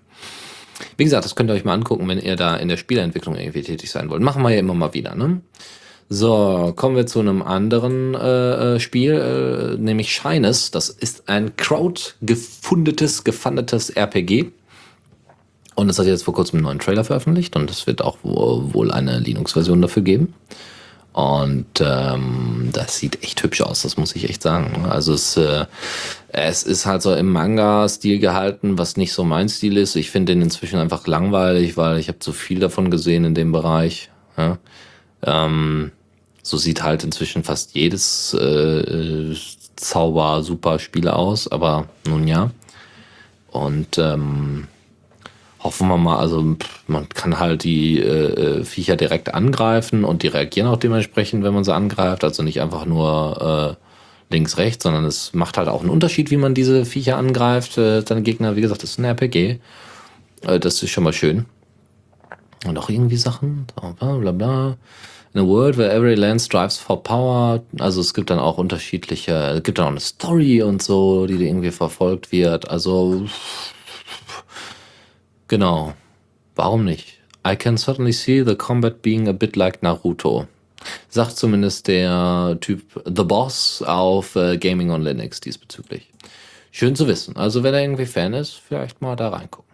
Wie gesagt, das könnt ihr euch mal angucken, wenn ihr da in der Spielentwicklung irgendwie tätig sein wollt. Machen wir ja immer mal wieder, ne? So, kommen wir zu einem anderen äh, äh Spiel, äh, nämlich Shines. Das ist ein crowd-gefundetes, gefundetes RPG. Und es hat jetzt vor kurzem einen neuen Trailer veröffentlicht und es wird auch wohl eine Linux-Version dafür geben. Und ähm, das sieht echt hübsch aus, das muss ich echt sagen. Also es, äh, es ist halt so im Manga-Stil gehalten, was nicht so mein Stil ist. Ich finde den inzwischen einfach langweilig, weil ich habe zu viel davon gesehen in dem Bereich. Ja? Ähm, so sieht halt inzwischen fast jedes äh, Zauber-Super-Spiel aus, aber nun ja. Und ähm, hoffen wir mal, also man kann halt die äh, äh, Viecher direkt angreifen und die reagieren auch dementsprechend, wenn man sie angreift. Also nicht einfach nur äh, links, rechts, sondern es macht halt auch einen Unterschied, wie man diese Viecher angreift. Äh, deine Gegner, wie gesagt, das ist ein RPG. Äh, das ist schon mal schön. Und auch irgendwie Sachen, bla bla bla. In a world where every land strives for power. Also es gibt dann auch unterschiedliche, es gibt dann auch eine Story und so, die irgendwie verfolgt wird. Also Genau. Warum nicht? I can certainly see the combat being a bit like Naruto. Sagt zumindest der Typ The Boss auf äh, Gaming on Linux diesbezüglich. Schön zu wissen. Also wenn er irgendwie Fan ist, vielleicht mal da reingucken.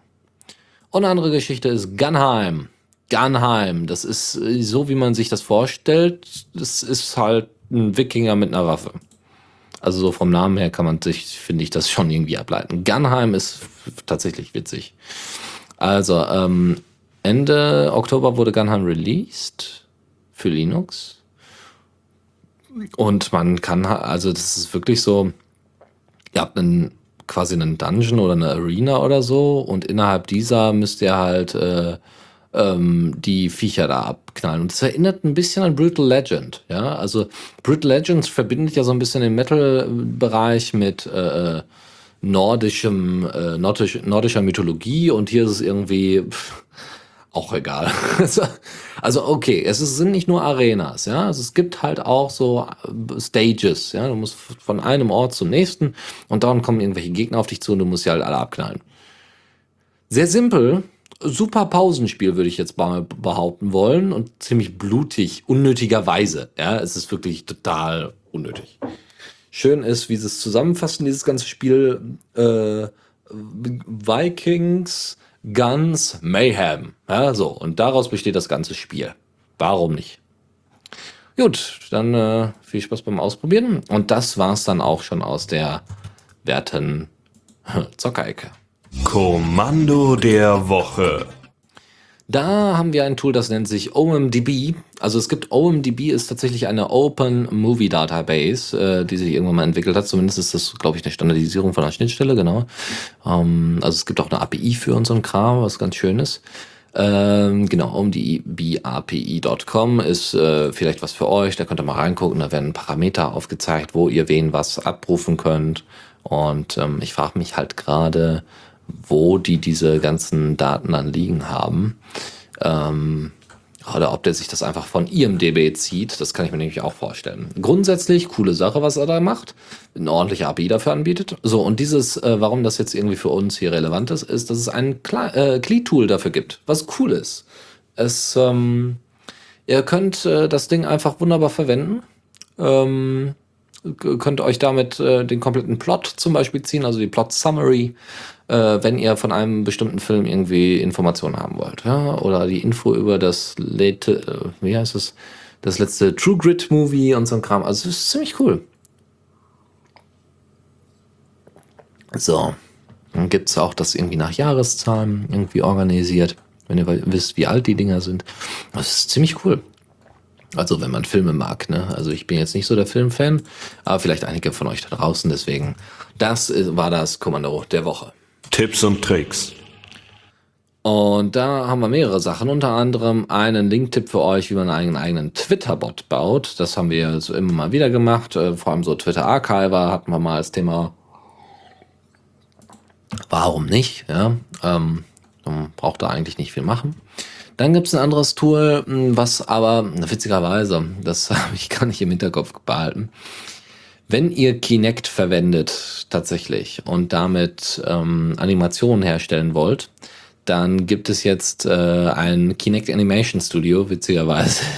Und eine andere Geschichte ist Gunheim. Gunheim, das ist äh, so, wie man sich das vorstellt. Das ist halt ein Wikinger mit einer Waffe. Also so vom Namen her kann man sich, finde ich, das schon irgendwie ableiten. Gunheim ist tatsächlich witzig. Also, ähm, Ende Oktober wurde Gunheim released für Linux. Und man kann, also das ist wirklich so, ihr habt einen, quasi einen Dungeon oder eine Arena oder so und innerhalb dieser müsst ihr halt äh, ähm, die Viecher da abknallen. Und das erinnert ein bisschen an Brutal Legend. Ja, also Brutal Legend verbindet ja so ein bisschen den Metal-Bereich mit äh, äh nordischem, äh, nordisch, nordischer Mythologie und hier ist es irgendwie pff, auch egal. also okay, es ist, sind nicht nur Arenas, ja, also es gibt halt auch so äh, Stages, ja, du musst von einem Ort zum nächsten und dann kommen irgendwelche Gegner auf dich zu und du musst sie halt alle abknallen. Sehr simpel, super Pausenspiel würde ich jetzt mal behaupten wollen und ziemlich blutig, unnötigerweise, ja, es ist wirklich total unnötig schön ist, wie sie es zusammenfassen, dieses ganze Spiel. Äh, Vikings, Guns, Mayhem. Ja, so. Und daraus besteht das ganze Spiel. Warum nicht? Gut, dann äh, viel Spaß beim Ausprobieren. Und das war's dann auch schon aus der werten Zockerecke. Kommando der Woche. Da haben wir ein Tool, das nennt sich OMDB. Also es gibt OMDB ist tatsächlich eine Open Movie Database, äh, die sich irgendwann mal entwickelt hat. Zumindest ist das, glaube ich, eine Standardisierung von einer Schnittstelle, genau. Ähm, also es gibt auch eine API für unseren Kram, was ganz schön ist. Ähm, genau, omdbapi.com ist äh, vielleicht was für euch. Da könnt ihr mal reingucken. Da werden Parameter aufgezeigt, wo ihr wen was abrufen könnt. Und ähm, ich frage mich halt gerade, wo die diese ganzen Daten dann liegen haben. Ähm, oder ob der sich das einfach von IMDB zieht, das kann ich mir nämlich auch vorstellen. Grundsätzlich coole Sache, was er da macht, eine ordentliche API dafür anbietet. So, und dieses, äh, warum das jetzt irgendwie für uns hier relevant ist, ist, dass es ein äh, CLI-Tool dafür gibt, was cool ist. Es, ähm, ihr könnt äh, das Ding einfach wunderbar verwenden. Ähm, könnt euch damit äh, den kompletten Plot zum Beispiel ziehen, also die Plot Summary äh, wenn ihr von einem bestimmten Film irgendwie Informationen haben wollt. Ja? Oder die Info über das late, äh, wie heißt es, das letzte True Grit Movie und so ein Kram. Also es ist ziemlich cool. So. Dann gibt es auch das irgendwie nach Jahreszahlen irgendwie organisiert, wenn ihr wisst, wie alt die Dinger sind. Das ist ziemlich cool. Also wenn man Filme mag, ne? Also ich bin jetzt nicht so der Filmfan, aber vielleicht einige von euch da draußen. Deswegen, das war das Kommando der Woche. Tipps und Tricks. Und da haben wir mehrere Sachen, unter anderem einen Link-Tipp für euch, wie man einen eigenen Twitter-Bot baut. Das haben wir so immer mal wieder gemacht. Äh, vor allem so Twitter-Archiver hatten wir mal als Thema. Warum nicht? Ja, ähm, man braucht da eigentlich nicht viel machen. Dann gibt es ein anderes Tool, hm, was aber witzigerweise, das habe ich gar nicht im Hinterkopf behalten, wenn ihr Kinect verwendet tatsächlich und damit ähm, Animationen herstellen wollt, dann gibt es jetzt äh, ein Kinect Animation Studio, witzigerweise.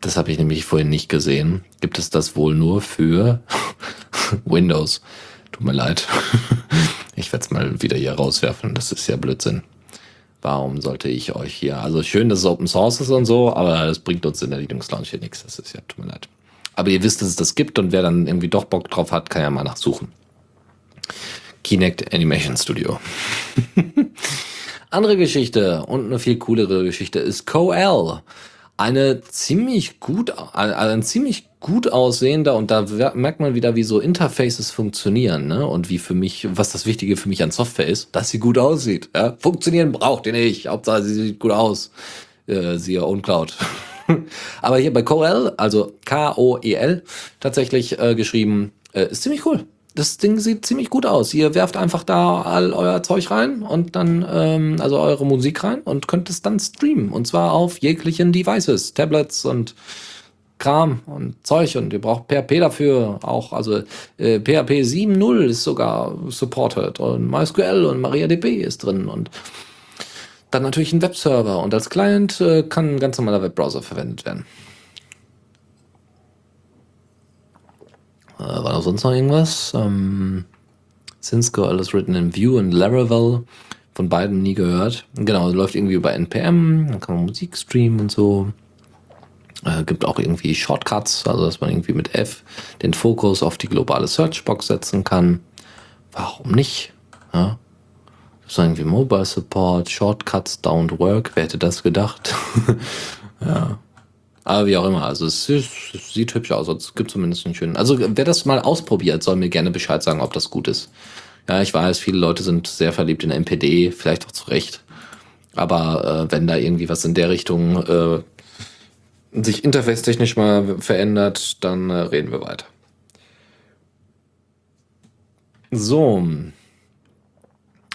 Das habe ich nämlich vorhin nicht gesehen. Gibt es das wohl nur für Windows? Tut mir leid. Ich werde es mal wieder hier rauswerfen. Das ist ja Blödsinn. Warum sollte ich euch hier, also schön, dass es Open Source ist und so, aber das bringt uns in der Linux Lounge hier nichts. Das ist ja, tut mir leid. Aber ihr wisst, dass es das gibt und wer dann irgendwie doch Bock drauf hat, kann ja mal nachsuchen. Kinect Animation Studio. Andere Geschichte und eine viel coolere Geschichte ist CoL. Eine ziemlich gut, ein ziemlich gut aussehender und da merkt man wieder, wie so Interfaces funktionieren, ne? Und wie für mich, was das Wichtige für mich an Software ist, dass sie gut aussieht. Ja? Funktionieren braucht ihr nicht. Hauptsache, sie sieht gut aus. Äh, siehe OwnCloud. Aber hier bei CoL, also K-O-E-L, tatsächlich äh, geschrieben, äh, ist ziemlich cool. Das Ding sieht ziemlich gut aus. Ihr werft einfach da all euer Zeug rein und dann, ähm, also eure Musik rein und könnt es dann streamen. Und zwar auf jeglichen Devices, Tablets und Kram und Zeug und ihr braucht PHP dafür auch. Also äh, PHP 7.0 ist sogar supported und MySQL und MariaDB ist drin und dann natürlich ein Webserver und als Client äh, kann ein ganz normaler Webbrowser verwendet werden. Äh, war da sonst noch irgendwas? Ähm, Cisco, alles written in Vue und Laravel. Von beiden nie gehört. Genau, läuft irgendwie über NPM, dann kann man Musik streamen und so. Äh, gibt auch irgendwie Shortcuts, also dass man irgendwie mit F den Fokus auf die globale Searchbox setzen kann. Warum nicht? Ja. Gibt irgendwie Mobile Support, Shortcuts don't work. Wer hätte das gedacht? ja. Aber wie auch immer, also es, es sieht hübsch aus, es gibt zumindest einen schönen. Also wer das mal ausprobiert, soll mir gerne Bescheid sagen, ob das gut ist. Ja, ich weiß, viele Leute sind sehr verliebt in MPD, vielleicht auch zu Recht. Aber äh, wenn da irgendwie was in der Richtung äh, sich interface-technisch mal verändert, dann äh, reden wir weiter. So.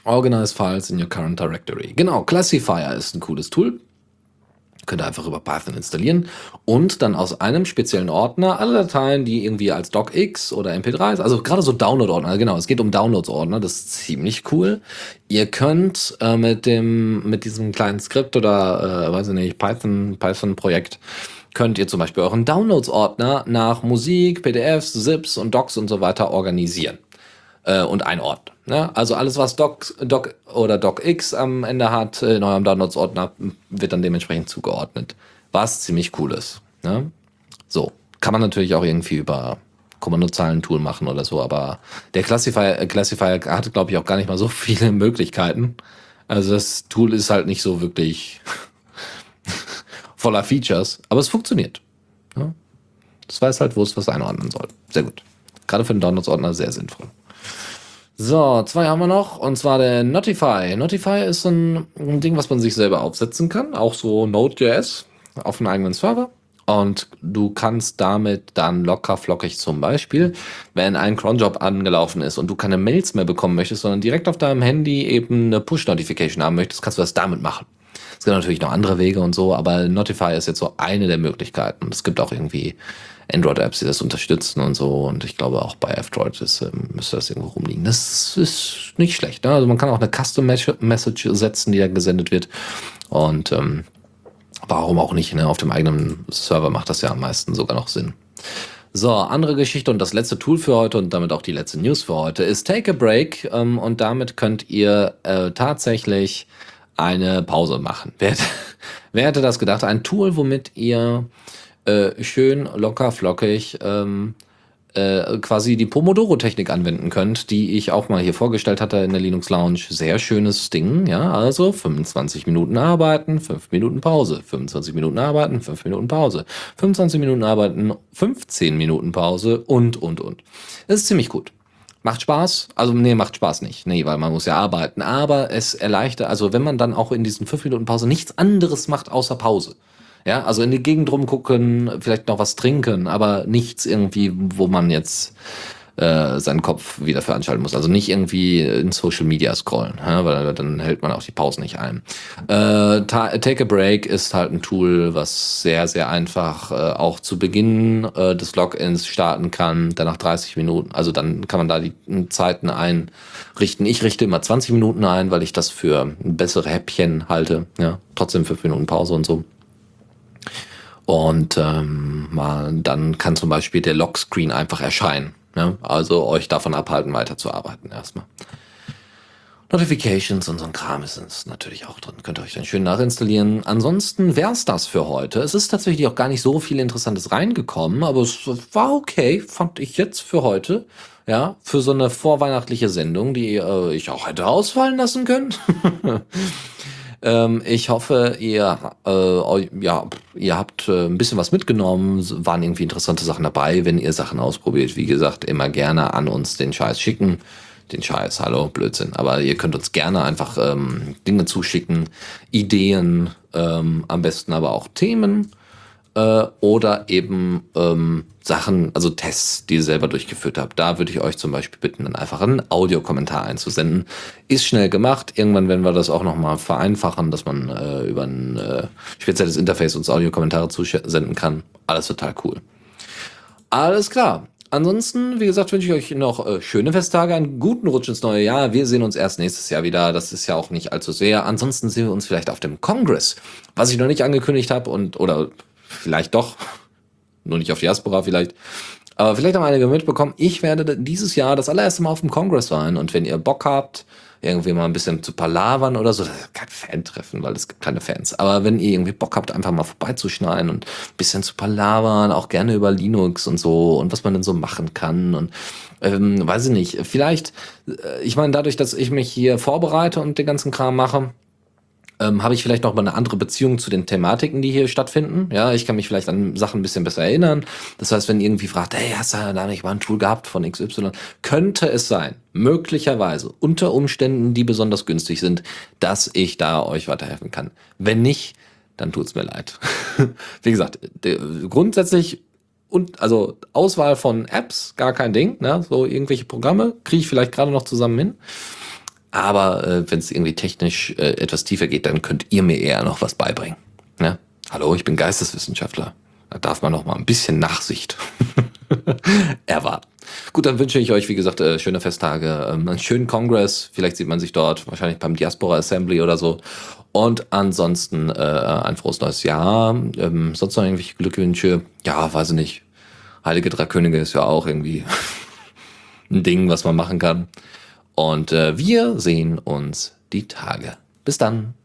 Organize Files in your current directory. Genau, Classifier ist ein cooles Tool. Könnt ihr einfach über Python installieren und dann aus einem speziellen Ordner alle Dateien, die irgendwie als DocX oder MP3, also gerade so Download-Ordner, genau, es geht um Downloads-Ordner, das ist ziemlich cool. Ihr könnt äh, mit dem, mit diesem kleinen Skript oder, äh, weiß ich nicht, Python, Python-Projekt, könnt ihr zum Beispiel euren Downloads-Ordner nach Musik, PDFs, ZIPs und Docs und so weiter organisieren äh, und einordnen. Ne? Also alles, was Doc, Doc oder DocX am Ende hat, in eurem Downloads-Ordner, wird dann dementsprechend zugeordnet. Was ziemlich cool ist. Ne? So, kann man natürlich auch irgendwie über Kommandozeilen-Tool machen oder so, aber der Classifier, äh, Classifier hat, glaube ich, auch gar nicht mal so viele Möglichkeiten. Also das Tool ist halt nicht so wirklich voller Features, aber es funktioniert. Ja? Das weiß halt, wo es was einordnen soll. Sehr gut. Gerade für den Downloads-Ordner sehr sinnvoll. So, zwei haben wir noch, und zwar der Notify. Notify ist ein, ein Ding, was man sich selber aufsetzen kann, auch so Node.js auf einem eigenen Server. Und du kannst damit dann locker flockig zum Beispiel, wenn ein Cronjob angelaufen ist und du keine Mails mehr bekommen möchtest, sondern direkt auf deinem Handy eben eine Push-Notification haben möchtest, kannst du das damit machen. Es gibt natürlich noch andere Wege und so, aber Notify ist jetzt so eine der Möglichkeiten. Es gibt auch irgendwie Android-Apps, die das unterstützen und so. Und ich glaube auch bei F-Droid ist, äh, müsste das irgendwo rumliegen. Das ist nicht schlecht. Ne? Also man kann auch eine Custom-Message setzen, die da gesendet wird. Und ähm, warum auch nicht? Ne? Auf dem eigenen Server macht das ja am meisten sogar noch Sinn. So, andere Geschichte und das letzte Tool für heute und damit auch die letzte News für heute ist Take a Break. Ähm, und damit könnt ihr äh, tatsächlich eine Pause machen. Wer, wer hätte das gedacht? Ein Tool, womit ihr äh, schön locker flockig ähm, äh, quasi die Pomodoro-Technik anwenden könnt, die ich auch mal hier vorgestellt hatte in der Linux Lounge. Sehr schönes Ding, ja, also 25 Minuten arbeiten, 5 Minuten Pause, 25 Minuten arbeiten, 5 Minuten Pause, 25 Minuten arbeiten, 15 Minuten Pause und, und, und. Das ist ziemlich gut. Macht Spaß? Also, nee, macht Spaß nicht. Nee, weil man muss ja arbeiten. Aber es erleichtert, also wenn man dann auch in diesen 5 Minuten Pause nichts anderes macht außer Pause ja, also in die Gegend rumgucken, vielleicht noch was trinken, aber nichts irgendwie, wo man jetzt äh, seinen Kopf wieder veranstalten muss. Also nicht irgendwie in Social Media scrollen, ja, weil dann hält man auch die Pause nicht ein. Äh, Take a Break ist halt ein Tool, was sehr, sehr einfach äh, auch zu Beginn äh, des Logins starten kann, dann nach 30 Minuten, also dann kann man da die Zeiten einrichten. Ich richte immer 20 Minuten ein, weil ich das für bessere Häppchen halte. Ja, trotzdem 5 Minuten Pause und so. Und ähm, mal, dann kann zum Beispiel der Lockscreen einfach erscheinen. Ne? Also euch davon abhalten, weiterzuarbeiten erstmal. Notifications und so ein Kram ist natürlich auch drin. Könnt ihr euch dann schön nachinstallieren. Ansonsten wär's das für heute. Es ist tatsächlich auch gar nicht so viel Interessantes reingekommen, aber es war okay, fand ich jetzt für heute. Ja, für so eine vorweihnachtliche Sendung, die äh, ich auch hätte ausfallen lassen können. ähm, ich hoffe, ihr, äh, ja, ihr habt äh, ein bisschen was mitgenommen, waren irgendwie interessante Sachen dabei. Wenn ihr Sachen ausprobiert, wie gesagt, immer gerne an uns den Scheiß schicken den Scheiß, hallo, Blödsinn. Aber ihr könnt uns gerne einfach ähm, Dinge zuschicken, Ideen, ähm, am besten aber auch Themen äh, oder eben ähm, Sachen, also Tests, die ihr selber durchgeführt habt. Da würde ich euch zum Beispiel bitten, dann einfach einen Audiokommentar einzusenden. Ist schnell gemacht. Irgendwann werden wir das auch nochmal vereinfachen, dass man äh, über ein äh, spezielles Interface uns Audiokommentare zusenden kann. Alles total cool. Alles klar. Ansonsten, wie gesagt, wünsche ich euch noch äh, schöne Festtage, einen guten Rutsch ins neue Jahr. Wir sehen uns erst nächstes Jahr wieder. Das ist ja auch nicht allzu sehr. Ansonsten sehen wir uns vielleicht auf dem Congress, was ich noch nicht angekündigt habe und oder vielleicht doch, nur nicht auf Diaspora vielleicht. Aber vielleicht haben einige mitbekommen, ich werde dieses Jahr das allererste Mal auf dem Congress sein. Und wenn ihr Bock habt, irgendwie mal ein bisschen zu palavern oder so. Das ist kein Fan-Treffen, weil es gibt keine Fans. Aber wenn ihr irgendwie Bock habt, einfach mal vorbeizuschneiden und ein bisschen zu palavern, auch gerne über Linux und so und was man denn so machen kann und ähm, weiß ich nicht, vielleicht, äh, ich meine, dadurch, dass ich mich hier vorbereite und den ganzen Kram mache, ähm, habe ich vielleicht noch mal eine andere Beziehung zu den Thematiken, die hier stattfinden. Ja, ich kann mich vielleicht an Sachen ein bisschen besser erinnern. Das heißt, wenn irgendwie fragt, hey, hast du da nicht mal ein Tool gehabt von XY, könnte es sein, möglicherweise, unter Umständen, die besonders günstig sind, dass ich da euch weiterhelfen kann. Wenn nicht, dann tut's mir leid. Wie gesagt, grundsätzlich und also Auswahl von Apps, gar kein Ding, ne? So irgendwelche Programme kriege ich vielleicht gerade noch zusammen hin. Aber äh, wenn es irgendwie technisch äh, etwas tiefer geht, dann könnt ihr mir eher noch was beibringen. Ne? Hallo, ich bin Geisteswissenschaftler. Da darf man noch mal ein bisschen Nachsicht erwarten. Gut, dann wünsche ich euch, wie gesagt, äh, schöne Festtage, ähm, einen schönen Kongress. Vielleicht sieht man sich dort, wahrscheinlich beim Diaspora Assembly oder so. Und ansonsten äh, ein frohes neues Jahr. Ähm, sonst noch irgendwelche Glückwünsche? Ja, weiß ich nicht. Heilige Drei Könige ist ja auch irgendwie ein Ding, was man machen kann. Und äh, wir sehen uns die Tage. Bis dann.